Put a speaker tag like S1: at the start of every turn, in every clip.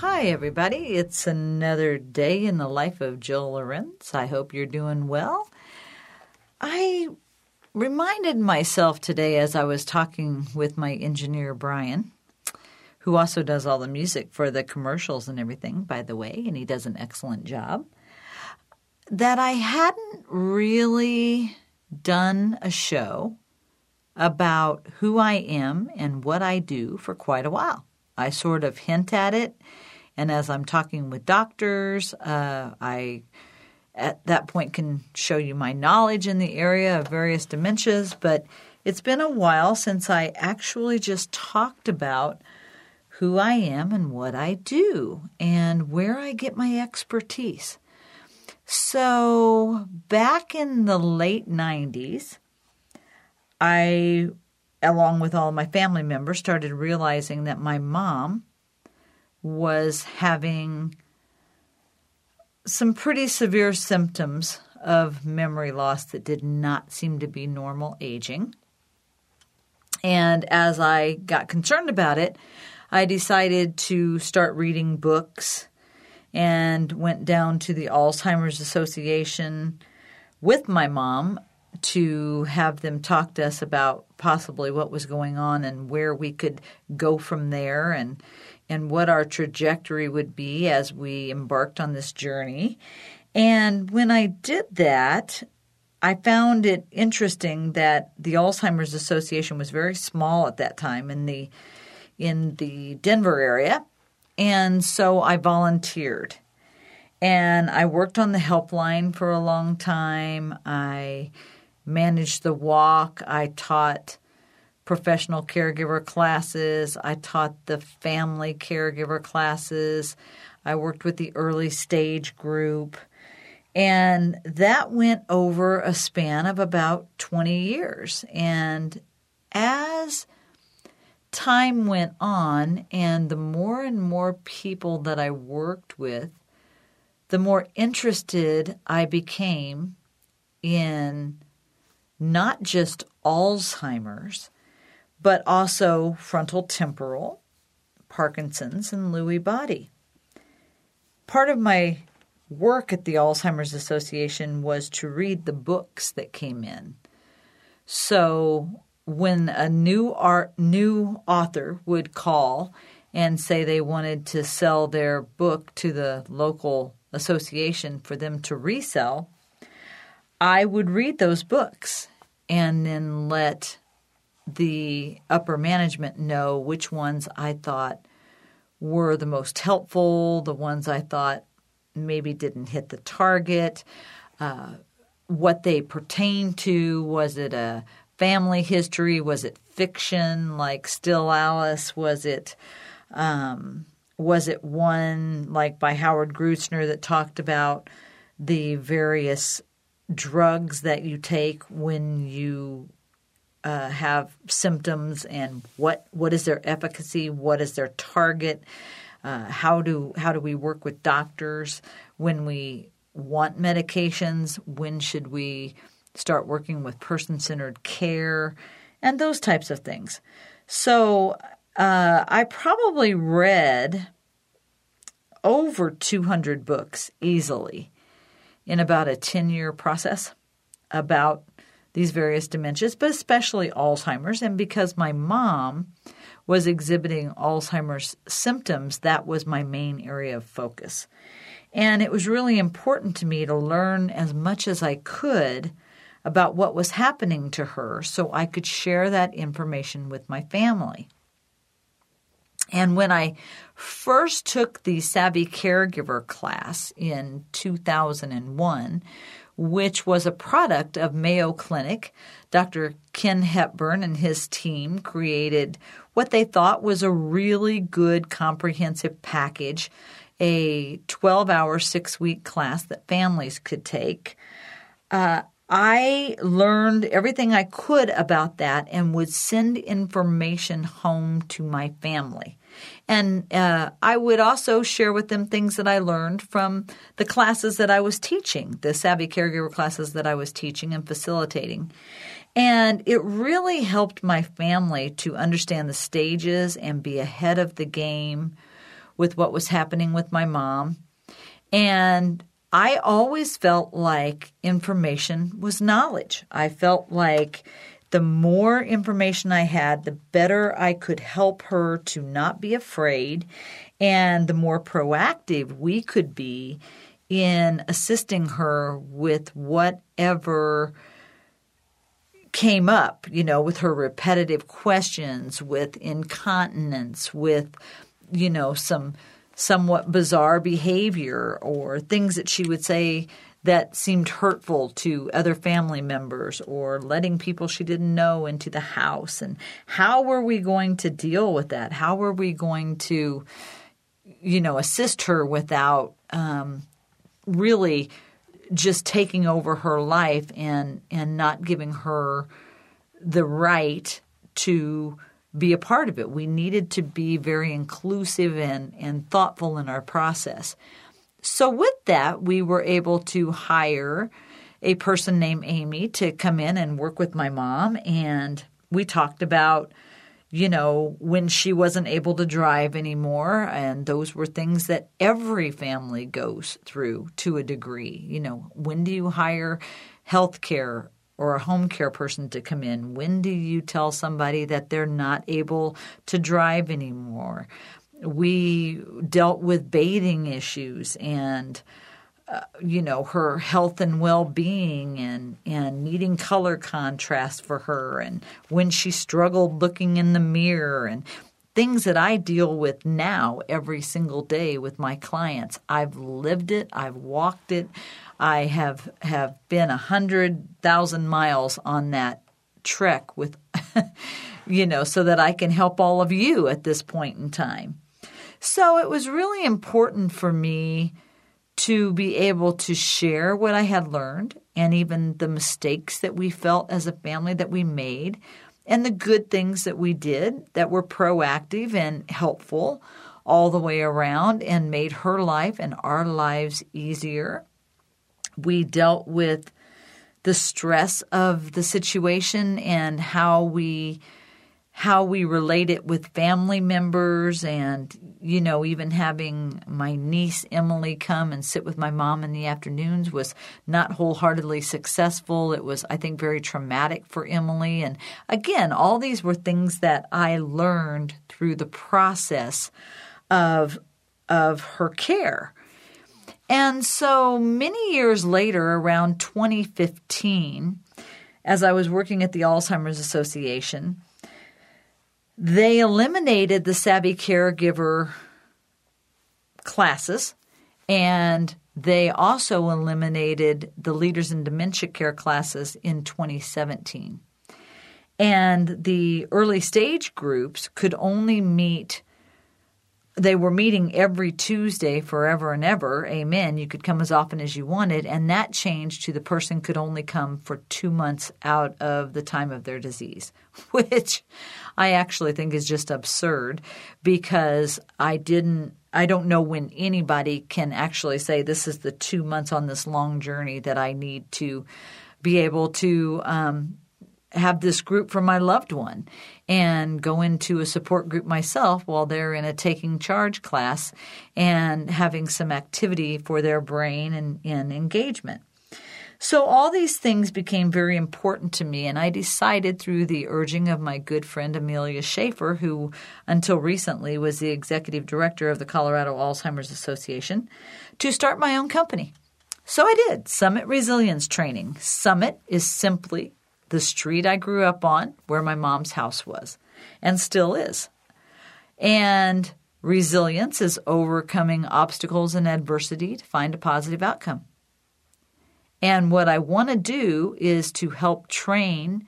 S1: Hi, everybody. It's another day in the life of Jill Lorenz. I hope you're doing well. I reminded myself today as I was talking with my engineer, Brian, who also does all the music for the commercials and everything, by the way, and he does an excellent job, that I hadn't really done a show about who I am and what I do for quite a while. I sort of hint at it and as I'm talking with doctors, uh, I at that point can show you my knowledge in the area of various dementias. But it's been a while since I actually just talked about who I am and what I do and where I get my expertise. So, back in the late 90s, I, along with all my family members, started realizing that my mom was having some pretty severe symptoms of memory loss that did not seem to be normal aging. And as I got concerned about it, I decided to start reading books and went down to the Alzheimer's Association with my mom to have them talk to us about possibly what was going on and where we could go from there and and what our trajectory would be as we embarked on this journey. And when I did that, I found it interesting that the Alzheimer's Association was very small at that time in the in the Denver area. And so I volunteered. And I worked on the helpline for a long time. I managed the walk. I taught professional caregiver classes. I taught the family caregiver classes. I worked with the early stage group. And that went over a span of about 20 years. And as time went on, and the more and more people that I worked with, the more interested I became in not just Alzheimer's, but also frontal temporal, Parkinson's, and Lewy body. Part of my work at the Alzheimer's Association was to read the books that came in. So when a new art new author would call and say they wanted to sell their book to the local association for them to resell, I would read those books and then let the upper management know which ones I thought were the most helpful, the ones I thought maybe didn't hit the target, uh, what they pertain to. Was it a family history? Was it fiction like Still Alice? Was it um, was it one like by Howard Gruetzner that talked about the various drugs that you take when you uh, have symptoms and what what is their efficacy, what is their target, uh, how do how do we work with doctors when we want medications, when should we start working with person centered care, and those types of things. So uh, I probably read over 200 books easily in about a 10 year process about these various dementias, but especially Alzheimer's. And because my mom was exhibiting Alzheimer's symptoms, that was my main area of focus. And it was really important to me to learn as much as I could about what was happening to her so I could share that information with my family. And when I first took the Savvy Caregiver class in 2001, which was a product of Mayo Clinic. Dr. Ken Hepburn and his team created what they thought was a really good comprehensive package a 12 hour, six week class that families could take. Uh, I learned everything I could about that and would send information home to my family. And uh, I would also share with them things that I learned from the classes that I was teaching, the Savvy Caregiver classes that I was teaching and facilitating. And it really helped my family to understand the stages and be ahead of the game with what was happening with my mom. And I always felt like information was knowledge. I felt like the more information I had, the better I could help her to not be afraid, and the more proactive we could be in assisting her with whatever came up, you know, with her repetitive questions, with incontinence, with, you know, some somewhat bizarre behavior or things that she would say that seemed hurtful to other family members or letting people she didn't know into the house. And how were we going to deal with that? How were we going to, you know, assist her without um, really just taking over her life and and not giving her the right to be a part of it. We needed to be very inclusive and, and thoughtful in our process. So, with that, we were able to hire a person named Amy to come in and work with my mom. And we talked about, you know, when she wasn't able to drive anymore. And those were things that every family goes through to a degree. You know, when do you hire health care or a home care person to come in? When do you tell somebody that they're not able to drive anymore? We dealt with bathing issues and uh, you know her health and well-being and and needing color contrast for her and when she struggled looking in the mirror and things that I deal with now every single day with my clients. I've lived it, I've walked it. I have have been a hundred thousand miles on that trek with you know so that I can help all of you at this point in time. So it was really important for me to be able to share what I had learned and even the mistakes that we felt as a family that we made and the good things that we did that were proactive and helpful all the way around and made her life and our lives easier. We dealt with the stress of the situation and how we how we relate it with family members and you know even having my niece Emily come and sit with my mom in the afternoons was not wholeheartedly successful. It was i think very traumatic for Emily. And again all these were things that i learned through the process of of her care. And so many years later around 2015 as i was working at the alzheimer's association they eliminated the Savvy Caregiver classes and they also eliminated the Leaders in Dementia Care classes in 2017. And the early stage groups could only meet they were meeting every Tuesday forever and ever. Amen. You could come as often as you wanted. And that changed to the person could only come for two months out of the time of their disease, which I actually think is just absurd because I didn't. I don't know when anybody can actually say this is the two months on this long journey that I need to be able to um, have this group for my loved one and go into a support group myself while they're in a taking charge class and having some activity for their brain and, and engagement. So, all these things became very important to me, and I decided through the urging of my good friend Amelia Schaefer, who until recently was the executive director of the Colorado Alzheimer's Association, to start my own company. So I did Summit Resilience Training. Summit is simply the street I grew up on, where my mom's house was, and still is. And resilience is overcoming obstacles and adversity to find a positive outcome. And what I want to do is to help train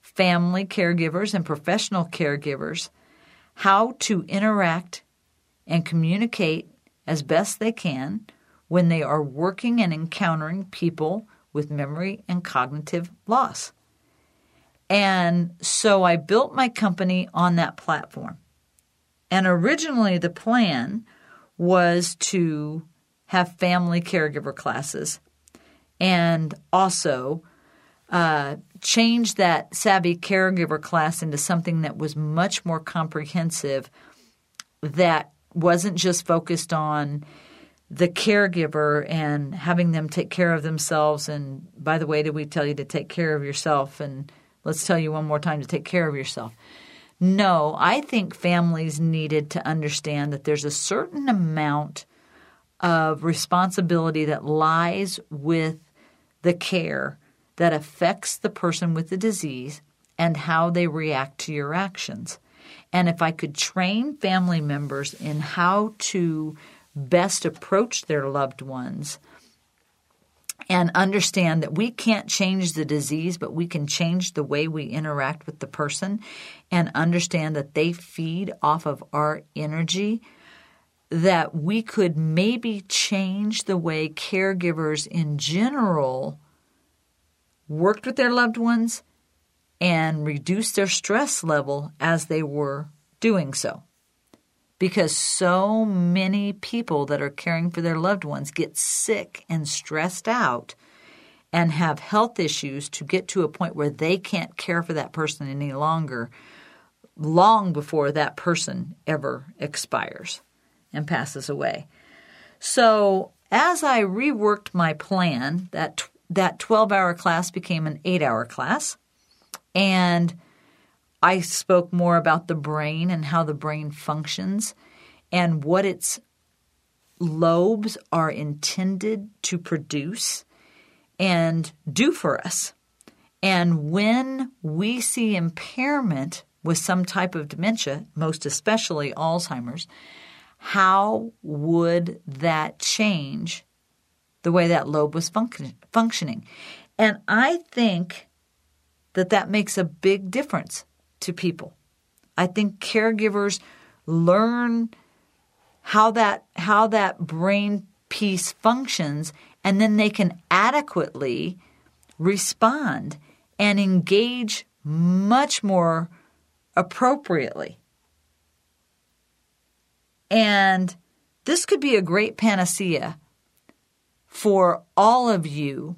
S1: family caregivers and professional caregivers how to interact and communicate as best they can when they are working and encountering people with memory and cognitive loss. And so I built my company on that platform. And originally, the plan was to have family caregiver classes and also uh, change that savvy caregiver class into something that was much more comprehensive that wasn't just focused on the caregiver and having them take care of themselves and by the way did we tell you to take care of yourself and let's tell you one more time to take care of yourself no i think families needed to understand that there's a certain amount of responsibility that lies with the care that affects the person with the disease and how they react to your actions. And if I could train family members in how to best approach their loved ones and understand that we can't change the disease, but we can change the way we interact with the person and understand that they feed off of our energy, that we could maybe change the way caregivers in general worked with their loved ones and reduced their stress level as they were doing so. Because so many people that are caring for their loved ones get sick and stressed out and have health issues to get to a point where they can't care for that person any longer, long before that person ever expires and passes away. So, as I reworked my plan, that that 12 hour class became an eight hour class. And I spoke more about the brain and how the brain functions and what its lobes are intended to produce and do for us. And when we see impairment with some type of dementia, most especially Alzheimer's, how would that change the way that lobe was func- functioning. And I think that that makes a big difference to people. I think caregivers learn how that how that brain piece functions and then they can adequately respond and engage much more appropriately. And this could be a great panacea for all of you,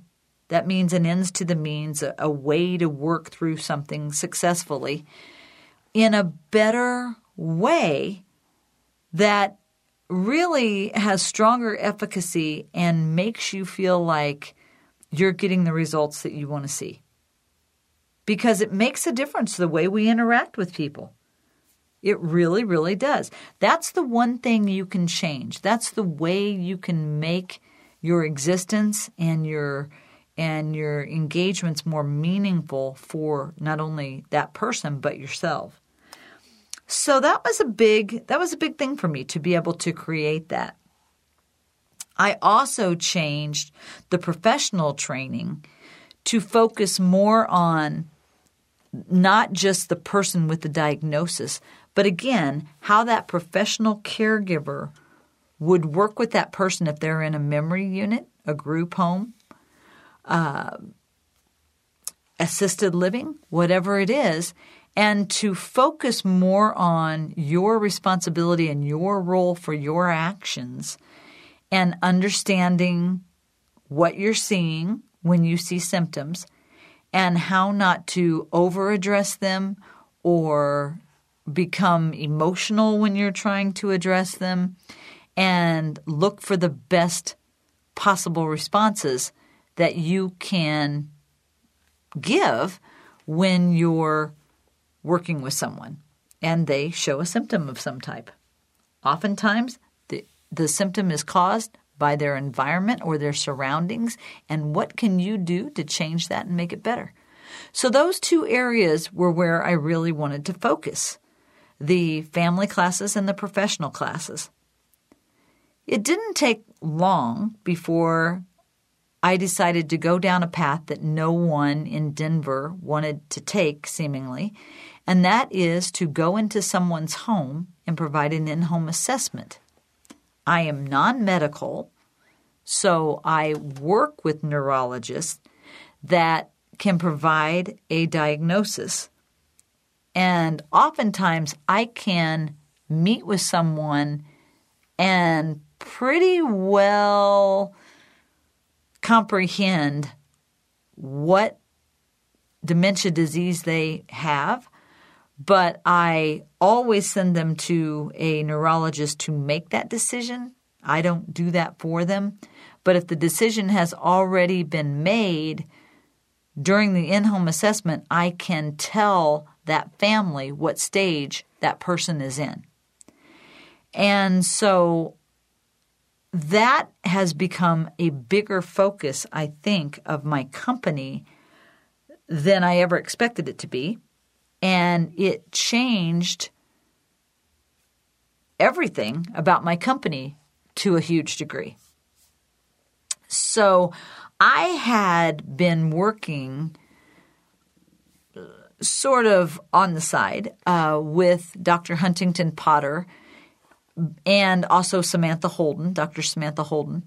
S1: that means an ends to the means, a, a way to work through something successfully in a better way that really has stronger efficacy and makes you feel like you're getting the results that you want to see. Because it makes a difference the way we interact with people. It really, really does. That's the one thing you can change. That's the way you can make your existence and your and your engagements more meaningful for not only that person but yourself. So that was a big that was a big thing for me to be able to create that. I also changed the professional training to focus more on not just the person with the diagnosis, but again, how that professional caregiver would work with that person if they're in a memory unit, a group home, uh, assisted living, whatever it is, and to focus more on your responsibility and your role for your actions and understanding what you're seeing when you see symptoms and how not to over address them or become emotional when you're trying to address them and look for the best possible responses that you can give when you're working with someone and they show a symptom of some type. Oftentimes, the, the symptom is caused by their environment or their surroundings, and what can you do to change that and make it better? So, those two areas were where I really wanted to focus the family classes and the professional classes. It didn't take long before I decided to go down a path that no one in Denver wanted to take, seemingly, and that is to go into someone's home and provide an in home assessment I am non medical, so I work with neurologists that can provide a diagnosis. And oftentimes I can meet with someone and pretty well comprehend what dementia disease they have, but I always send them to a neurologist to make that decision. I don't do that for them. But if the decision has already been made during the in home assessment, I can tell that family what stage that person is in. And so that has become a bigger focus, I think, of my company than I ever expected it to be. And it changed everything about my company to a huge degree. So I had been working sort of on the side uh, with Dr. Huntington Potter and also Samantha Holden, Dr. Samantha Holden.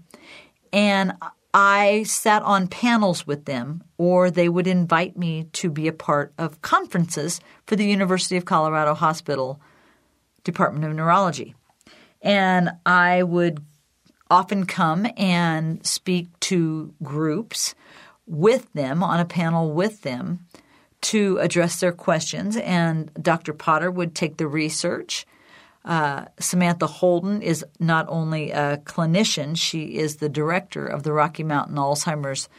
S1: And I sat on panels with them, or they would invite me to be a part of conferences for the University of Colorado Hospital Department of Neurology. And I would often come and speak to groups with them on a panel with them to address their questions. And Dr. Potter would take the research uh, Samantha Holden is not only a clinician, she is the director of the Rocky Mountain Alzheimer's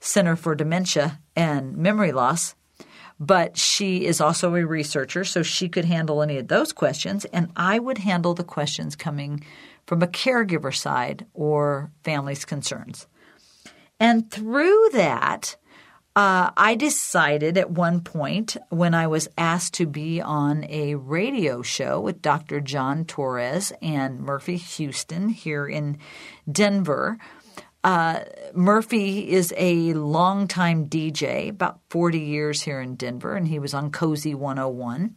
S1: Center for Dementia and Memory Loss, but she is also a researcher, so she could handle any of those questions, and I would handle the questions coming from a caregiver side or family's concerns. And through that, uh, I decided at one point when I was asked to be on a radio show with Dr. John Torres and Murphy Houston here in Denver. Uh, Murphy is a longtime DJ, about 40 years here in Denver, and he was on KOSI 101.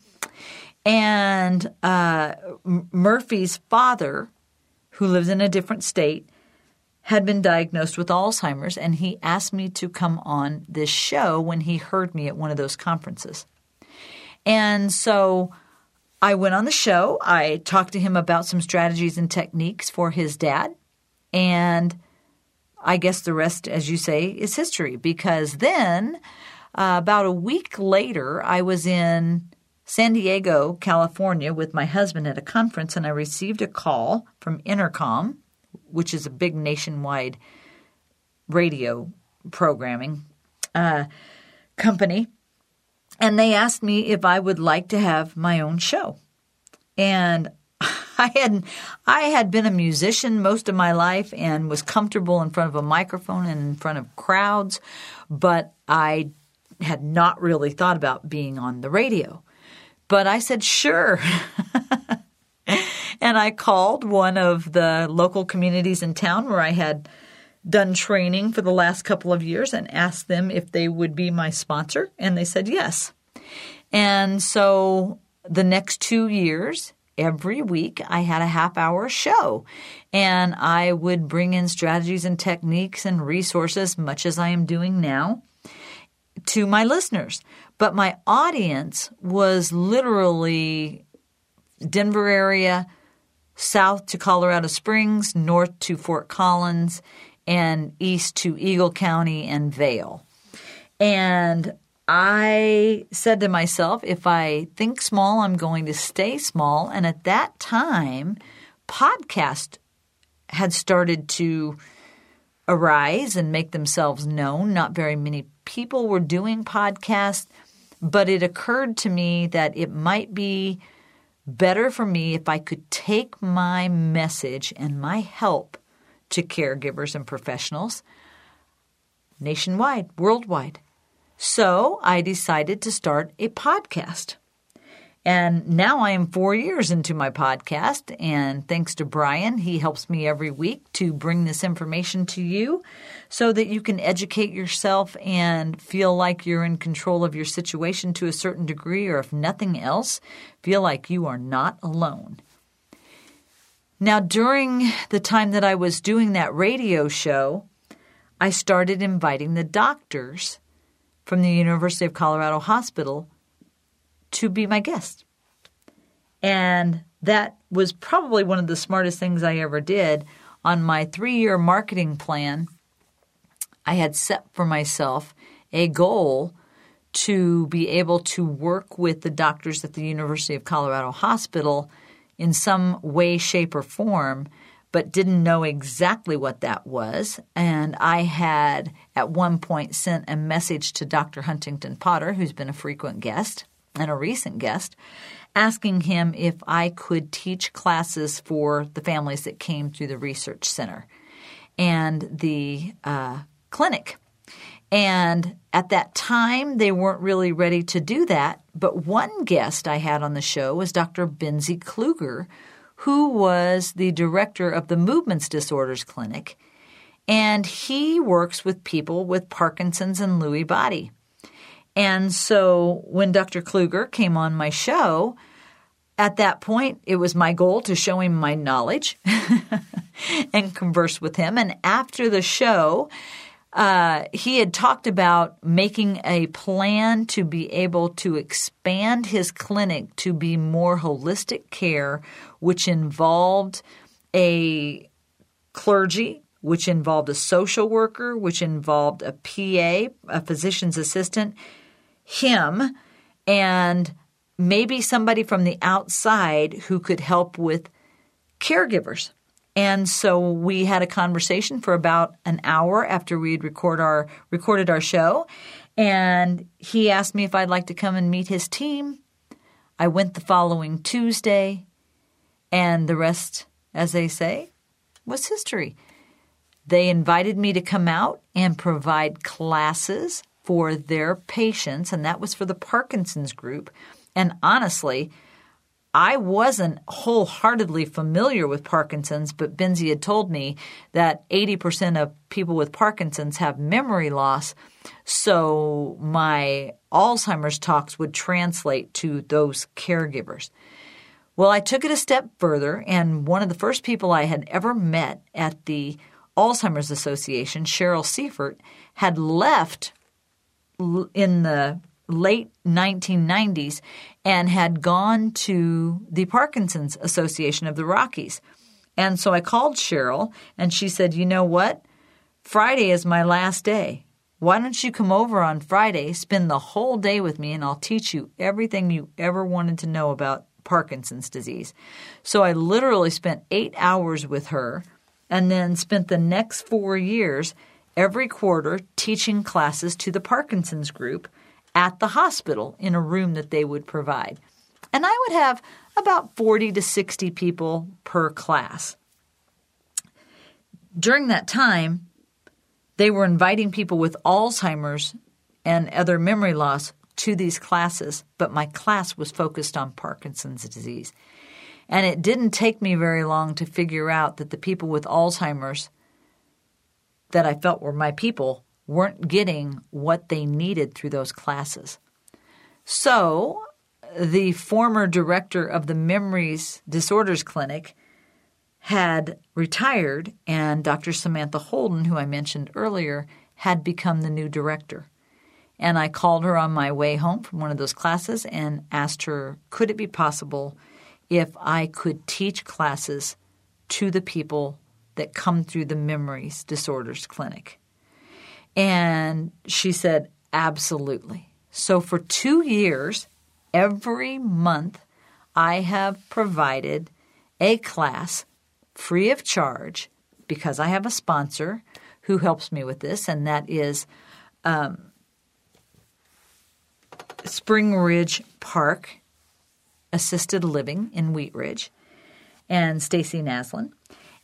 S1: And uh, Murphy's father, who lives in a different state, had been diagnosed with Alzheimer's, and he asked me to come on this show when he heard me at one of those conferences. And so I went on the show. I talked to him about some strategies and techniques for his dad. And I guess the rest, as you say, is history because then, uh, about a week later, I was in San Diego, California, with my husband at a conference, and I received a call from Entercom which is a big nationwide radio programming uh, company. And they asked me if I would like to have my own show. And I had I had been a musician most of my life and was comfortable in front of a microphone and in front of crowds, but I had not really thought about being on the radio. But I said, sure. And I called one of the local communities in town where I had done training for the last couple of years and asked them if they would be my sponsor. And they said yes. And so the next two years, every week, I had a half hour show. And I would bring in strategies and techniques and resources, much as I am doing now, to my listeners. But my audience was literally Denver area, south to Colorado Springs, north to Fort Collins, and east to Eagle County and Vail. And I said to myself, if I think small, I'm going to stay small. And at that time, podcast had started to arise and make themselves known. Not very many people were doing podcasts, but it occurred to me that it might be – better for me if I could take my message and my help to caregivers and professionals nationwide, worldwide. So I decided to start a podcast. And now I am four years into my podcast, and thanks to Brian, he helps me every week to bring this information to you so that you can educate yourself and feel like you're in control of your situation to a certain degree, or if nothing else, feel like you are not alone. Now, during the time that I was doing that radio show, I started inviting the doctors from the University of Colorado Hospital to be my guest. And that was probably one of the smartest things I ever did. On my three year marketing plan, I had set for myself a goal to be able to work with the doctors at the University of Colorado Hospital in some way, shape, or form, but didn't know exactly what that was. And I had at one point sent a message to Dr. Huntington Potter, who's been a frequent guest and a recent guest, asking him if I could teach classes for the families that came through the research center and the uh, clinic. And at that time, they weren't really ready to do that. But one guest I had on the show was Dr. Benzi Kluger, who was the director of the Movements Disorders Clinic. And he works with people with Parkinson's and Lewy body. And so when Dr. Kluger came on my show, at that point, it was my goal to show him my knowledge and converse with him. And after the show, uh, he had talked about making a plan to be able to expand his clinic to be more holistic care, which involved a clergy, which involved a social worker, which involved a PA, a physician's assistant, him, and maybe somebody from the outside who could help with caregivers. And so we had a conversation for about an hour after we'd record our recorded our show. And he asked me if I'd like to come and meet his team. I went the following Tuesday, and the rest, as they say, was history. They invited me to come out and provide classes for their patients, and that was for the Parkinson's group. And honestly, I wasn't wholeheartedly familiar with Parkinson's, but Benzi had told me that 80% of people with Parkinson's have memory loss. So my Alzheimer's talks would translate to those caregivers. Well, I took it a step further, and one of the first people I had ever met at the Alzheimer's Association, Cheryl Seifert, had left in the late 1990s and had gone to the Parkinson's Association of the Rockies. And so I called Cheryl and she said, You know what? Friday is my last day. Why don't you come over on Friday, spend the whole day with me, and I'll teach you everything you ever wanted to know about Parkinson's disease? So I literally spent eight hours with her and then spent the next four years every quarter teaching classes to the Parkinson's group at the hospital in a room that they would provide. And I would have about 40 to 60 people per class. During that time, they were inviting people with Alzheimer's and other memory loss to these classes, but my class was focused on Parkinson's disease. And it didn't take me very long to figure out that the people with Alzheimer's that I felt were my people weren't getting what they needed through those classes. So, the former director of the Memories Disorders Clinic had retired, and Dr. Samantha Holden, who I mentioned earlier, had become the new director. And I called her on my way home from one of those classes and asked her, could it be possible if I could teach classes to the people that come through the Memories Disorders Clinic? And she said, Absolutely. So for two years, every month, I have provided a class free of charge because I have a sponsor who helps me with this, and that is um, Spring Ridge Park Assisted Living in Wheat Ridge, and Stacy Naslin,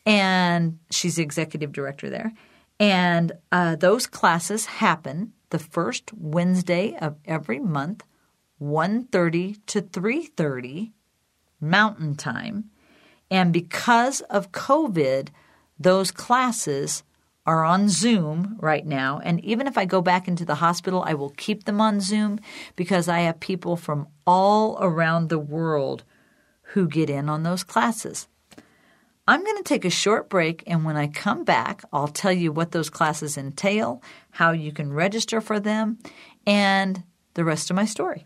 S1: and she's the executive director there. And uh, those classes happen the first Wednesday of every month, 1.30 to 3.30 Mountain Time. And because of COVID, those classes are on Zoom right now. And even if I go back into the hospital, I will keep them on Zoom because I have people from all around the world who get in on those classes. I'm going to take a short break, and when I come back, I'll tell you what those classes entail, how you can register for them, and the rest of my story.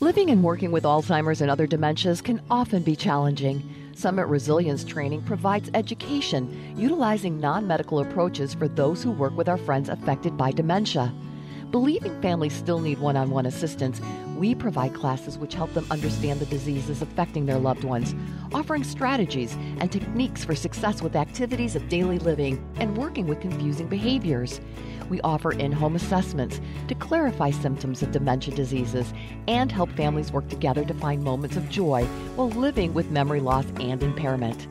S2: Living and working with Alzheimer's and other dementias can often be challenging. Summit Resilience Training provides education utilizing non medical approaches for those who work with our friends affected by dementia. Believing families still need one on one assistance, we provide classes which help them understand the diseases affecting their loved ones, offering strategies and techniques for success with activities of daily living and working with confusing behaviors. We offer in home assessments to clarify symptoms of dementia diseases and help families work together to find moments of joy while living with memory loss and impairment.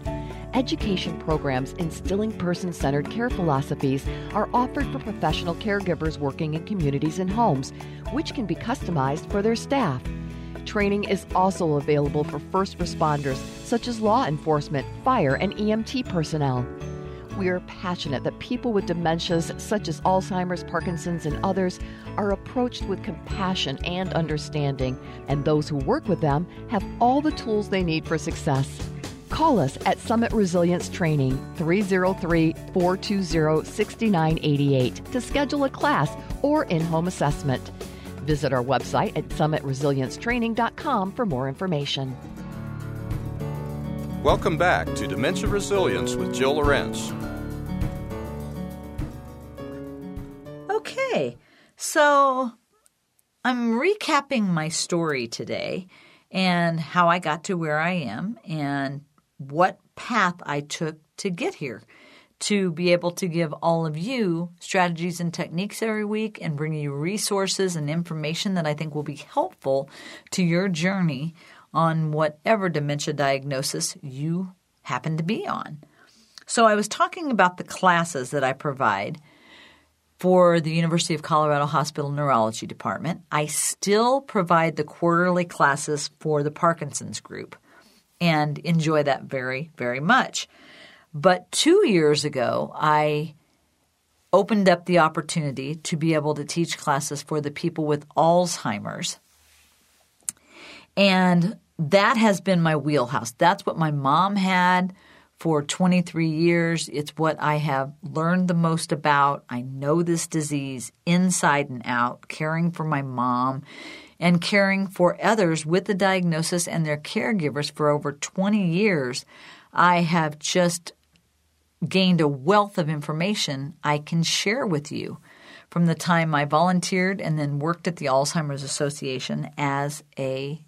S2: Education programs instilling person centered care philosophies are offered for professional caregivers working in communities and homes, which can be customized for their staff. Training is also available for first responders, such as law enforcement, fire, and EMT personnel. We are passionate that people with dementias such as Alzheimer's, Parkinson's, and others are approached with compassion and understanding, and those who work with them have all the tools they need for success. Call us at Summit Resilience Training 303 420 6988 to schedule a class or in home assessment. Visit our website at summitresiliencetraining.com for more information.
S3: Welcome back to Dementia Resilience with Jill Lorenz.
S1: Okay, so I'm recapping my story today and how I got to where I am and what path I took to get here to be able to give all of you strategies and techniques every week and bring you resources and information that I think will be helpful to your journey on whatever dementia diagnosis you happen to be on. So, I was talking about the classes that I provide for the University of Colorado Hospital Neurology Department. I still provide the quarterly classes for the Parkinson's group and enjoy that very, very much. But two years ago, I opened up the opportunity to be able to teach classes for the people with Alzheimer's. And that has been my wheelhouse. That's what my mom had for 23 years. It's what I have learned the most about. I know this disease inside and out, caring for my mom and caring for others with the diagnosis and their caregivers for over 20 years. I have just gained a wealth of information I can share with you from the time I volunteered and then worked at the Alzheimer's Association as a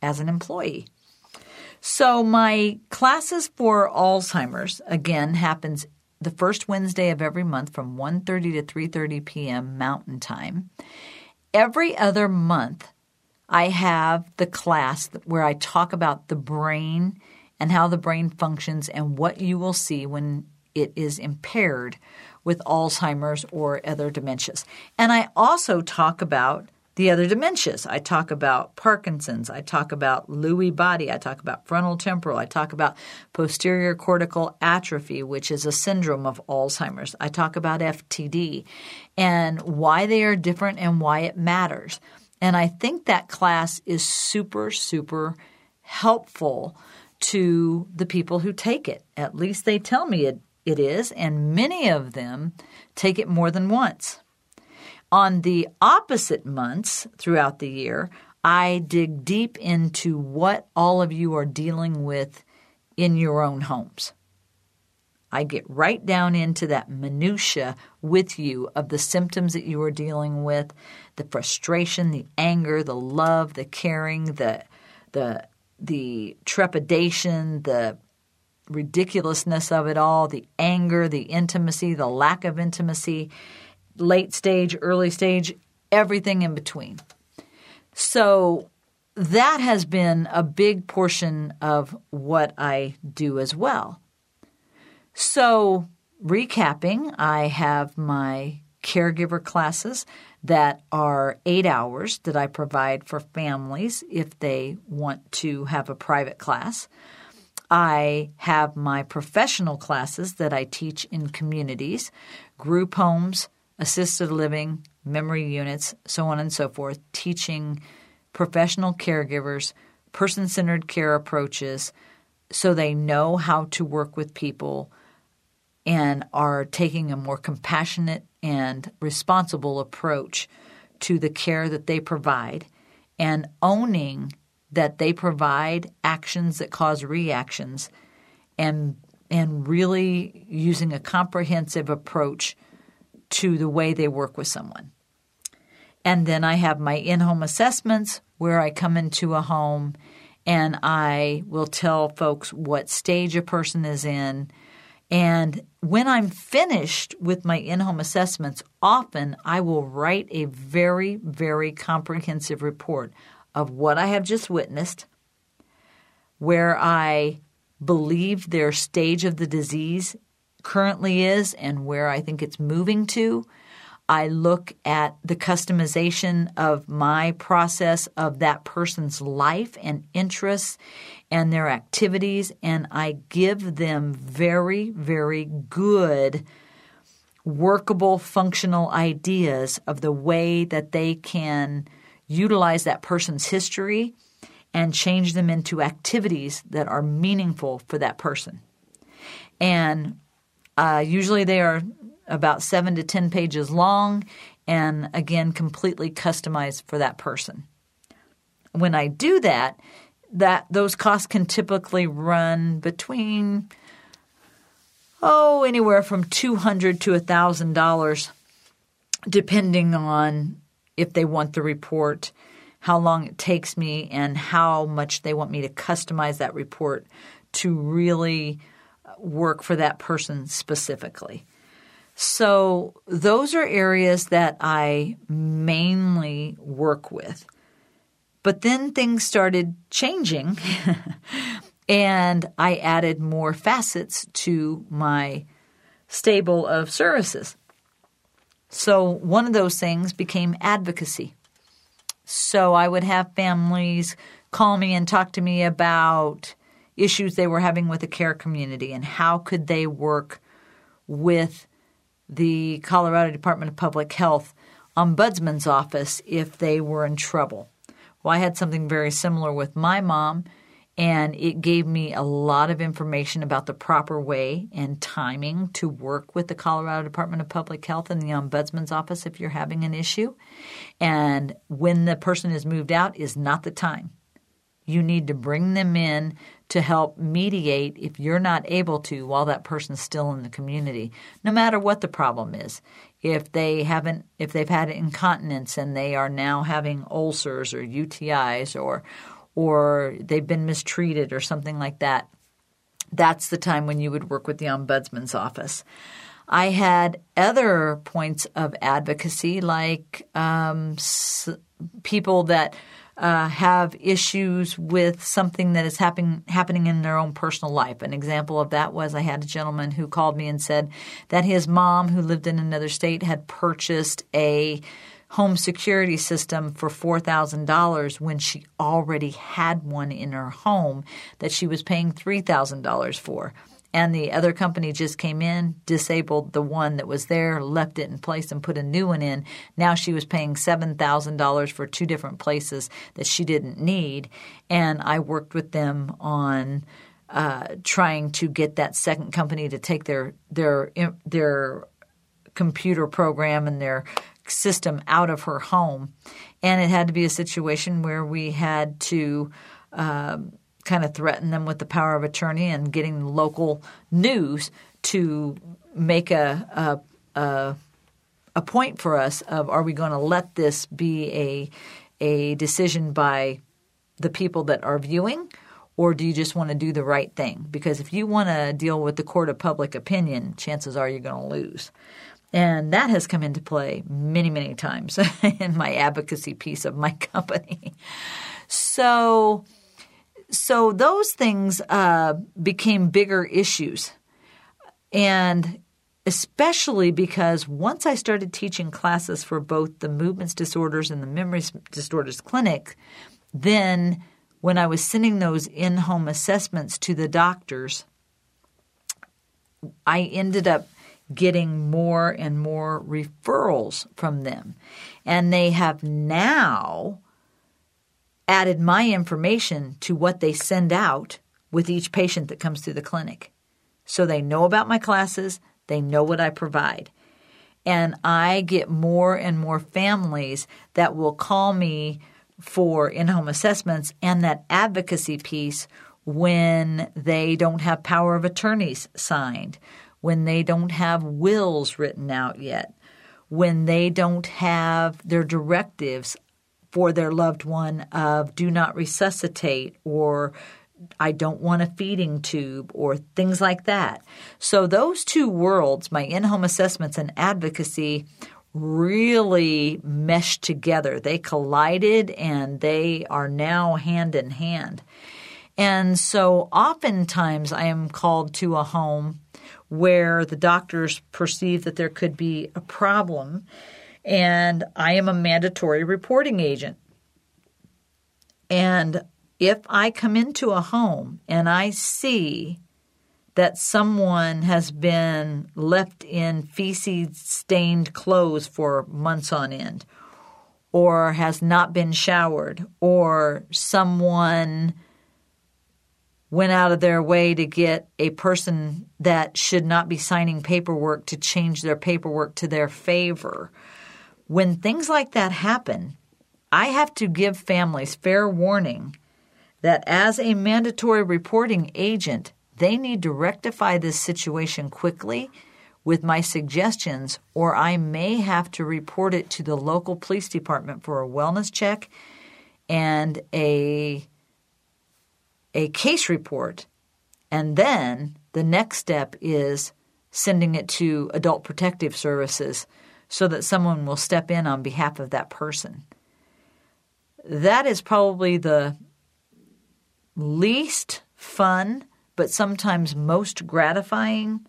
S1: as an employee. So my classes for Alzheimer's again happens the first Wednesday of every month from 1:30 to 3:30 p.m. Mountain Time. Every other month I have the class where I talk about the brain and how the brain functions and what you will see when it is impaired with Alzheimer's or other dementias. And I also talk about the other dementias. I talk about Parkinson's, I talk about Lewy body, I talk about frontal temporal, I talk about posterior cortical atrophy, which is a syndrome of Alzheimer's. I talk about FTD and why they are different and why it matters. And I think that class is super, super helpful to the people who take it. At least they tell me it, it is, and many of them take it more than once. On the opposite months throughout the year, I dig deep into what all of you are dealing with in your own homes. I get right down into that minutia with you of the symptoms that you are dealing with, the frustration, the anger, the love, the caring, the the the trepidation, the ridiculousness of it all, the anger, the intimacy, the lack of intimacy, late stage, early stage, everything in between. So that has been a big portion of what I do as well. So, recapping, I have my caregiver classes that are eight hours that I provide for families if they want to have a private class. I have my professional classes that I teach in communities, group homes, assisted living, memory units, so on and so forth, teaching professional caregivers person centered care approaches, so they know how to work with people and are taking a more compassionate and responsible approach to the care that they provide and owning that they provide actions that cause reactions and and really using a comprehensive approach to the way they work with someone. And then I have my in-home assessments where I come into a home and I will tell folks what stage a person is in. And when I'm finished with my in home assessments, often I will write a very, very comprehensive report of what I have just witnessed, where I believe their stage of the disease currently is and where I think it's moving to, I look at the customization of my process of that person's life and interests and their activities, and I give them very, very good, workable, functional ideas of the way that they can utilize that person's history and change them into activities that are meaningful for that person. And uh, usually they are about seven to 10 pages long, and again, completely customized for that person. When I do that, that those costs can typically run between oh anywhere from 200 to $1000 depending on if they want the report how long it takes me and how much they want me to customize that report to really work for that person specifically so those are areas that I mainly work with. But then things started changing, and I added more facets to my stable of services. So one of those things became advocacy. So I would have families call me and talk to me about issues they were having with the care community and how could they work with the Colorado Department of Public Health ombudsman's office if they were in trouble. Well, I had something very similar with my mom, and it gave me a lot of information about the proper way and timing to work with the Colorado Department of Public Health and the ombudsman's office if you're having an issue. And when the person is moved out is not the time. You need to bring them in to help mediate if you're not able to while that person's still in the community, no matter what the problem is. If they haven't, if they've had incontinence and they are now having ulcers or UTIs or, or they've been mistreated or something like that, that's the time when you would work with the ombudsman's office. I had other points of advocacy, like um, s- people that uh, have issues with something that is happen- happening in their own personal life. An example of that was I had a gentleman who called me and said that his mom, who lived in another state, had purchased a home security system for $4,000 when she already had one in her home that she was paying $3,000 for and the other company just came in, disabled the one that was there, left it in place, and put a new one in. Now she was paying $7,000 for two different places that she didn't need. And I worked with them on uh, trying to get that second company to take their their their computer program and their system out of her home. And it had to be a situation where we had to. Um, kind of threaten them with the power of attorney and getting local news to make a a, a, a point for us of are we going to let this be a a decision by the people that are viewing or do you just want to do the right thing? Because if you want to deal with the court of public opinion, chances are you're going to lose. And that has come into play many, many times in my advocacy piece of my company. So so those things uh, became bigger issues. And especially because once I started teaching classes for both the movements disorders and the memory disorders clinic, then when I was sending those in home assessments to the doctors, I ended up getting more and more referrals from them. And they have now added my information to what they send out with each patient that comes through the clinic. So they know about my classes, they know what I provide. And I get more and more families that will call me for in home assessments and that advocacy piece when they don't have power of attorneys signed, when they don't have wills written out yet, when they don't have their directives for their loved one of do not resuscitate or I don't want a feeding tube or things like that. So, those two worlds, my in home assessments and advocacy, really meshed together. They collided and they are now hand in hand. And so, oftentimes, I am called to a home where the doctors perceive that there could be a problem, and I am a mandatory reporting agent. And if I come into a home and I see that someone has been left in feces stained clothes for months on end, or has not been showered, or someone went out of their way to get a person that should not be signing paperwork to change their paperwork to their favor. When things like that happen, I have to give families fair warning that as a mandatory reporting agent, they need to rectify this situation quickly with my suggestions, or I may have to report it to the local police department for a wellness check and a, a case report. And then the next step is sending it to Adult Protective Services so that someone will step in on behalf of that person. That is probably the least fun, but sometimes most gratifying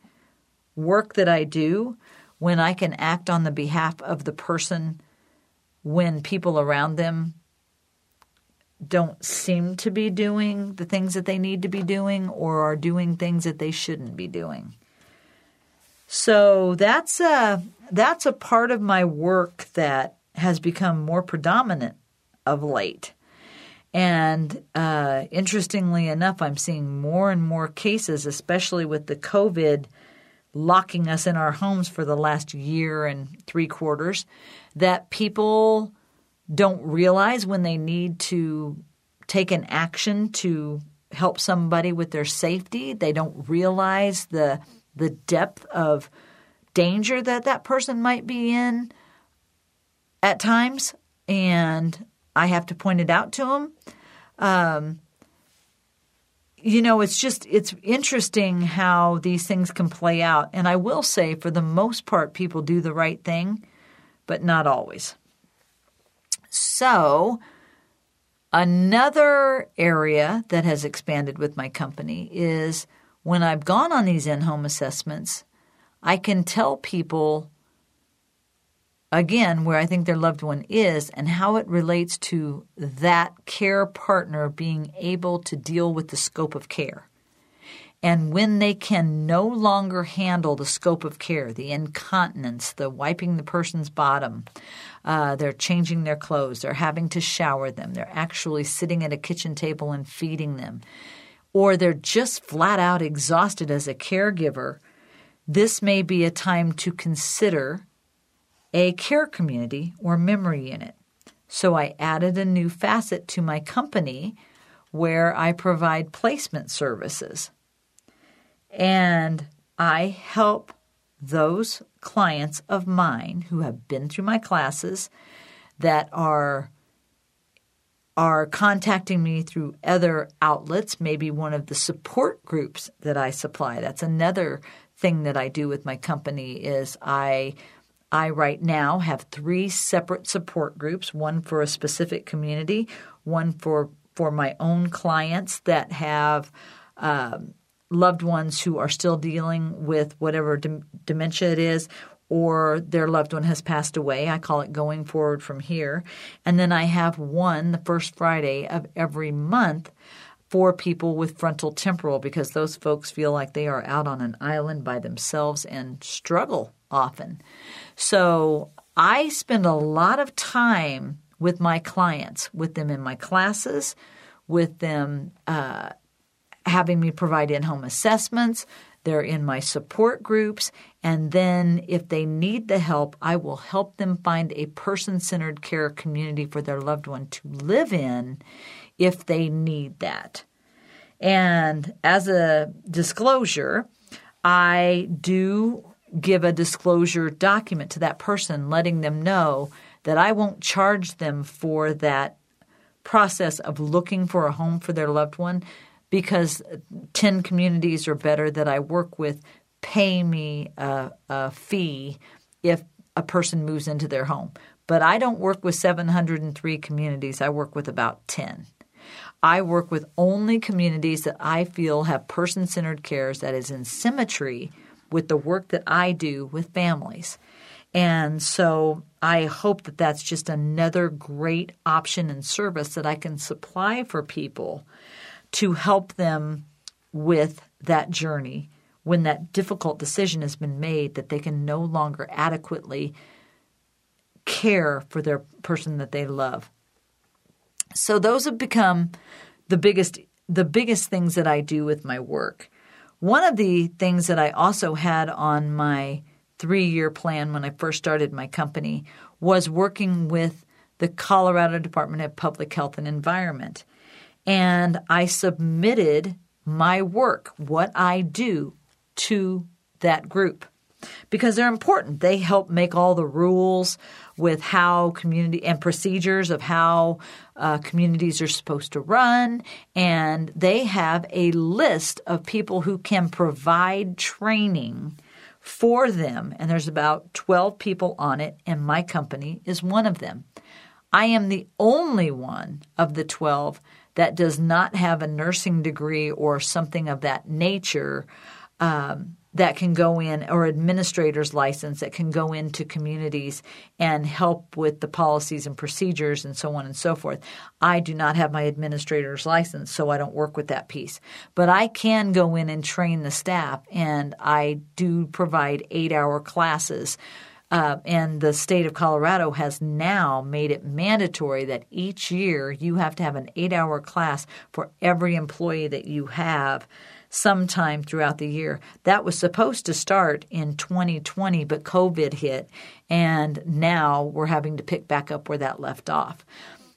S1: work that I do when I can act on the behalf of the person when people around them don't seem to be doing the things that they need to be doing or are doing things that they shouldn't be doing. So that's a that's a part of my work that has become more predominant of late. And uh, interestingly enough, I'm seeing more and more cases, especially with the COVID locking us in our homes for the last year and three quarters, that people don't realize when they need to take an action to help somebody with their safety. They don't realize the the depth of danger that that person might be in at times, and I have to point it out to them. Um, you know, it's just it's interesting how these things can play out. And I will say, for the most part, people do the right thing, but not always. So, another area that has expanded with my company is when I've gone on these in home assessments, I can tell people again where I think their loved one is and how it relates to that care partner being able to deal with the scope of care. And when they can no longer handle the scope of care, the incontinence, the wiping the person's bottom, uh, they're changing their clothes, they're having to shower them, they're actually sitting at a kitchen table and feeding them, or they're just flat out exhausted as a caregiver, this may be a time to consider a care community or memory unit. So I added a new facet to my company where I provide placement services. And I help those clients of mine who have been through my classes that are are contacting me through other outlets, maybe one of the support groups that I supply. That's another thing that I do with my company is I I right now have three separate support groups, one for a specific community, one for for my own clients that have um, loved ones who are still dealing with whatever de- dementia it is, or their loved one has passed away. I call it going forward from here. And then I have one the first Friday of every month for people with frontal temporal because those folks feel like they are out on an island by themselves and struggle often. So I spend a lot of time with my clients, with them in my classes, with them uh, having me provide in home assessments. They're in my support groups. And then, if they need the help, I will help them find a person centered care community for their loved one to live in if they need that. And as a disclosure, I do give a disclosure document to that person letting them know that I won't charge them for that process of looking for a home for their loved one because 10 communities or better that I work with pay me a, a fee if a person moves into their home. But I don't work with 703 communities, I work with about 10. I work with only communities that I feel have person centered cares that is in symmetry with the work that I do with families. And so I hope that that's just another great option and service that I can supply for people to help them with that journey when that difficult decision has been made that they can no longer adequately care for their person that they love. So those have become the biggest the biggest things that I do with my work. One of the things that I also had on my 3-year plan when I first started my company was working with the Colorado Department of Public Health and Environment. And I submitted my work, what I do, to that group because they're important. They help make all the rules with how community and procedures of how uh, communities are supposed to run. And they have a list of people who can provide training for them. And there's about 12 people on it, and my company is one of them. I am the only one of the 12 that does not have a nursing degree or something of that nature. Um, that can go in or administrator's license that can go into communities and help with the policies and procedures and so on and so forth. I do not have my administrator's license, so I don't work with that piece. But I can go in and train the staff, and I do provide eight hour classes. Uh, and the state of Colorado has now made it mandatory that each year you have to have an eight hour class for every employee that you have sometime throughout the year. That was supposed to start in 2020, but COVID hit, and now we're having to pick back up where that left off.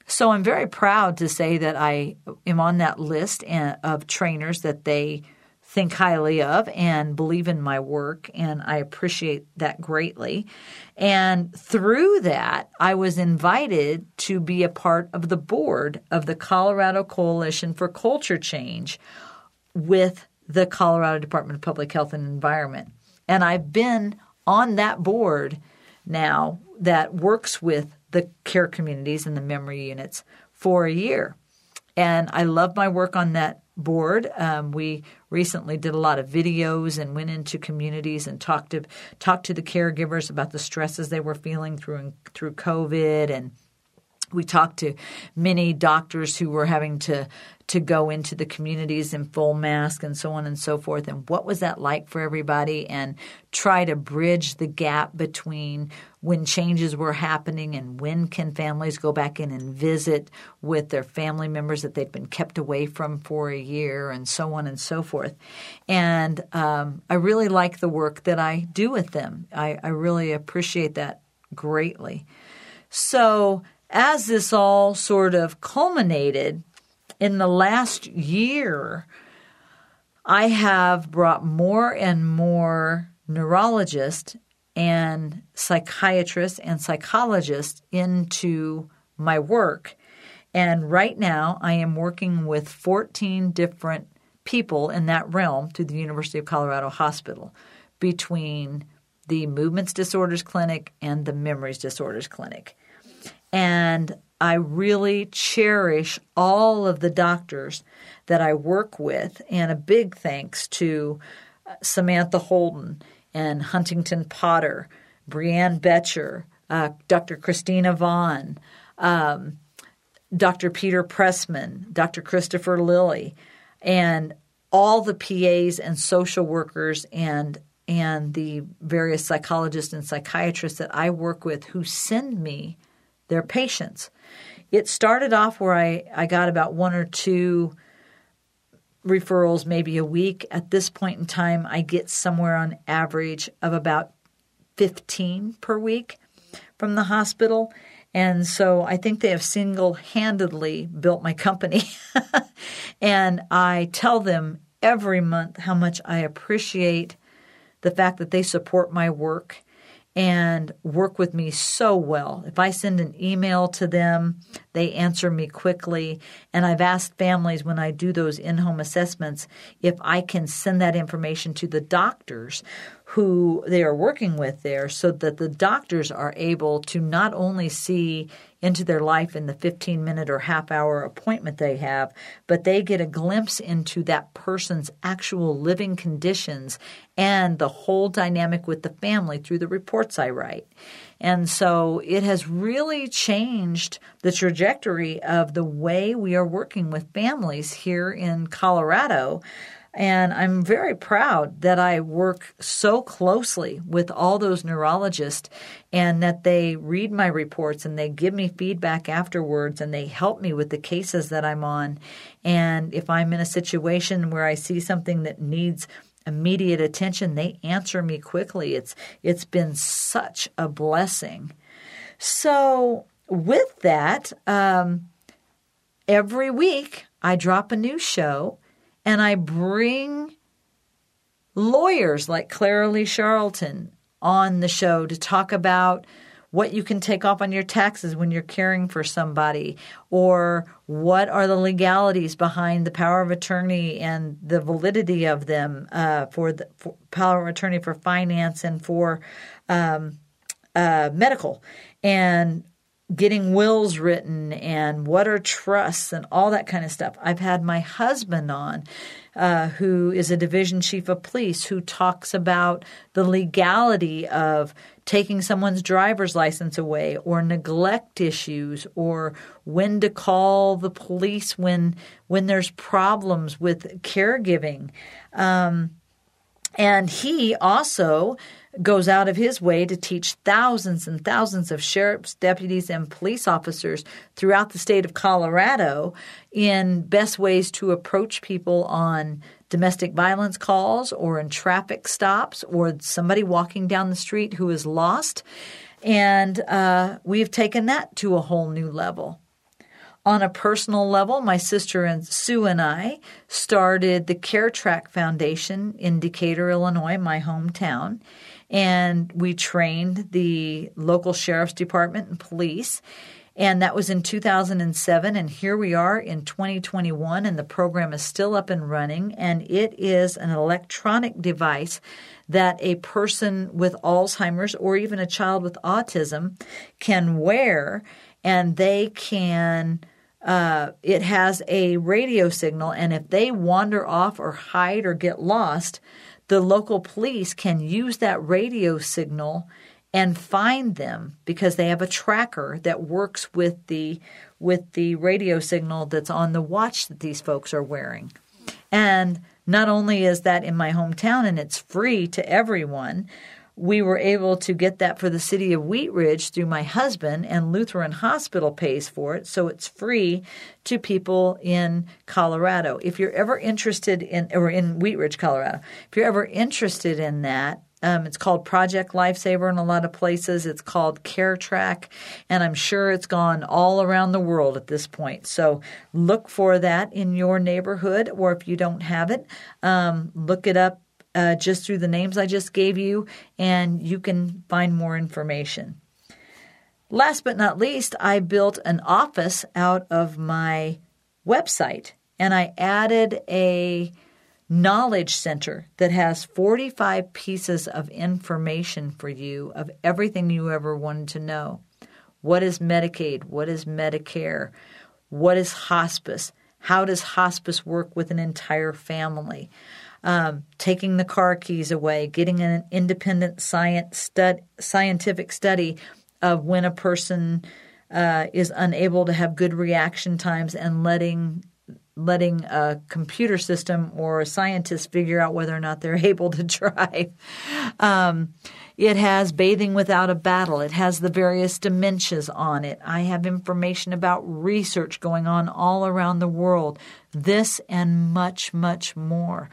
S1: So I'm very proud to say that I am on that list eh, of trainers that they think highly of and believe in my work, and I appreciate that greatly. And through that, I was invited to be a part of the board of the Colorado Coalition for Culture Change, with the Colorado Department of Public Health and Environment. And I've been on that board now that works with the care communities and the memory units for a year. And I love my work on that board. Um, we recently did a lot of videos and went into communities and talked to talked to the caregivers about the stresses they were feeling through through COVID and we talked to many doctors who were having to to go into the communities in full mask and so on and so forth. And what was that like for everybody? And try to bridge the gap between when changes were happening and when can families go back in and visit with their family members that they've been kept away from for a year and so on and so forth. And um, i really like the work that i do with them. I, I really appreciate that greatly. So as this all sort of culminated in the last year, I have brought more and more neurologists and psychiatrists and psychologists into my work. And right now, I am working with 14 different people in that realm through the University of Colorado Hospital between the Movements Disorders Clinic and the Memories Disorders Clinic. And I really cherish all of the doctors that I work with, and a big thanks to uh, Samantha Holden and Huntington Potter, Brianne Bettcher, uh, Dr. Christina Vaughn, um, Dr. Peter Pressman, Dr. Christopher Lilly, and all the PAs and social workers and and the various psychologists and psychiatrists that I work with who send me their patients. It started off where I, I got about one or two referrals maybe a week. At this point in time, I get somewhere on average of about 15 per week from the hospital. And so I think they have single handedly built my company. and I tell them every month how much I appreciate the fact that they support my work and work with me so well. If I send an email to them, they answer me quickly. And I've asked families when I do those in home assessments if I can send that information to the doctors who they are working with there so that the doctors are able to not only see into their life in the 15 minute or half hour appointment they have, but they get a glimpse into that person's actual living conditions and the whole dynamic with the family through the reports I write. And so it has really changed the trajectory of the way we are working with families here in Colorado and I'm very proud that I work so closely with all those neurologists and that they read my reports and they give me feedback afterwards and they help me with the cases that I'm on. And if I'm in a situation where I see something that needs immediate attention, they answer me quickly. It's it's been such a blessing. So with that, um, every week I drop a new show and I bring lawyers like Clara Lee Charlton on the show to talk about what you can take off on your taxes when you're caring for somebody, or what are the legalities behind the power of attorney and the validity of them uh, for the for power of attorney for finance and for um, uh, medical, and getting wills written and what are trusts and all that kind of stuff. I've had my husband on, uh, who is a division chief of police, who talks about the legality of taking someone's driver's license away or neglect issues or when to call the police when when there's problems with caregiving. Um, and he also goes out of his way to teach thousands and thousands of sheriffs, deputies, and police officers throughout the state of Colorado in best ways to approach people on domestic violence calls or in traffic stops or somebody walking down the street who is lost. And uh, we've taken that to a whole new level. On a personal level, my sister and Sue and I started the Care Track Foundation in Decatur, Illinois, my hometown and we trained the local sheriff's department and police. And that was in 2007. And here we are in 2021, and the program is still up and running. And it is an electronic device that a person with Alzheimer's or even a child with autism can wear, and they can. Uh, it has a radio signal, and if they wander off or hide or get lost, the local police can use that radio signal and find them because they have a tracker that works with the with the radio signal that's on the watch that these folks are wearing. And not only is that in my hometown and it's free to everyone, we were able to get that for the city of Wheat Ridge through my husband, and Lutheran Hospital pays for it, so it's free to people in Colorado. If you're ever interested in, or in Wheat Ridge, Colorado, if you're ever interested in that, um, it's called Project Lifesaver in a lot of places. It's called Care Track, and I'm sure it's gone all around the world at this point. So look for that in your neighborhood, or if you don't have it, um, look it up uh, just through the names I just gave you, and you can find more information. Last but not least, I built an office out of my website and I added a knowledge center that has 45 pieces of information for you of everything you ever wanted to know. What is Medicaid? What is Medicare? What is hospice? How does hospice work with an entire family? Um, taking the car keys away, getting an independent science stud, scientific study of when a person uh, is unable to have good reaction times and letting letting a computer system or a scientist figure out whether or not they're able to drive. Um, it has Bathing Without a Battle. It has the various dementias on it. I have information about research going on all around the world. This and much, much more.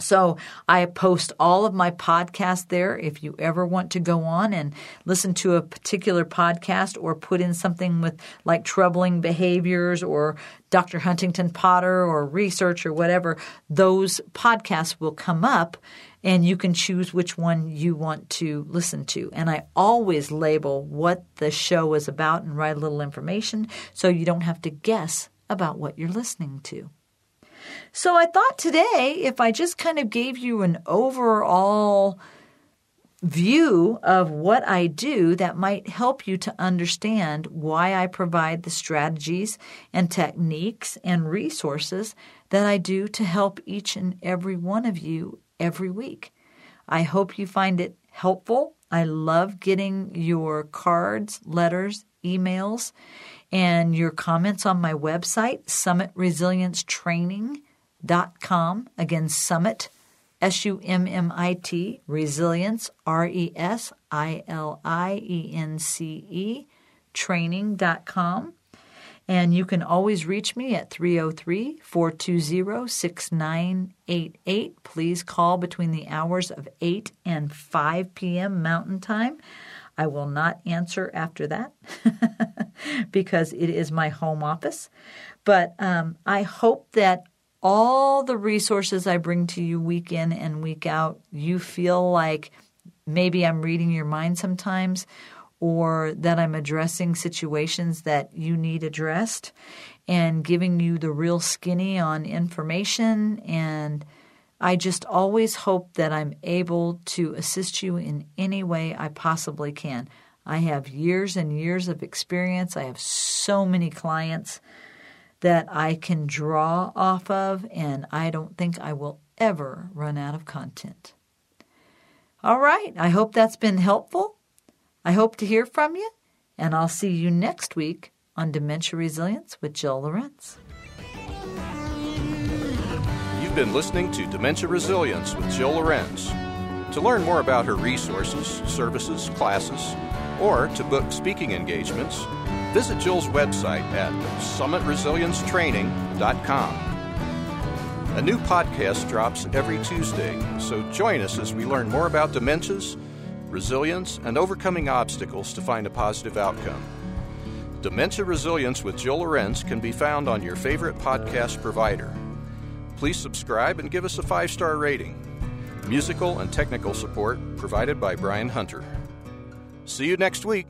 S1: So I post all of my podcasts there. If you ever want to go on and listen to a particular podcast or put in something with like troubling behaviors or Dr. Huntington Potter or research or whatever, those podcasts will come up and you can choose which one you want to listen to. And I always label what the show is about and write a little information so you don't have to guess about what you're listening to. So I thought today, if I just kind of gave you an overall view of what I do, that might help you to understand why I provide the strategies and techniques and resources that I do to help each and every one of you every week. I hope you find it helpful. I love getting your cards, letters, emails, and your comments on my website, summitresiliencetraining.com. Again, Summit, S U M M I T, Resilience, R E S I L I E N C E, training.com. And you can always reach me at 303 420 6988. Please call between the hours of 8 and 5 p.m. Mountain Time. I will not answer after that because it is my home office. But um, I hope that all the resources I bring to you week in and week out, you feel like maybe I'm reading your mind sometimes or that I'm addressing situations that you need addressed and giving you the real skinny on information. And I just always hope that I'm able to assist you in any way I possibly can. I have years and years of experience. I have so many clients that I can draw off of, and I don't think I will ever run out of content. All right, I hope that's been helpful. I hope to hear from you, and I'll see you next week on Dementia Resilience with Jill Lorenz.
S3: You've been listening to Dementia Resilience with Jill Lorenz. To learn more about her resources, services, classes, or to book speaking engagements, visit Jill's website at summitresiliencetraining.com. A new podcast drops every Tuesday, so join us as we learn more about dementias resilience, and overcoming obstacles to find a positive outcome. Dementia Resilience with Jill Lorenz can be found on your favorite podcast provider. Please subscribe and give us a five star rating. Musical and technical support provided by Brian Hunter. See you next week.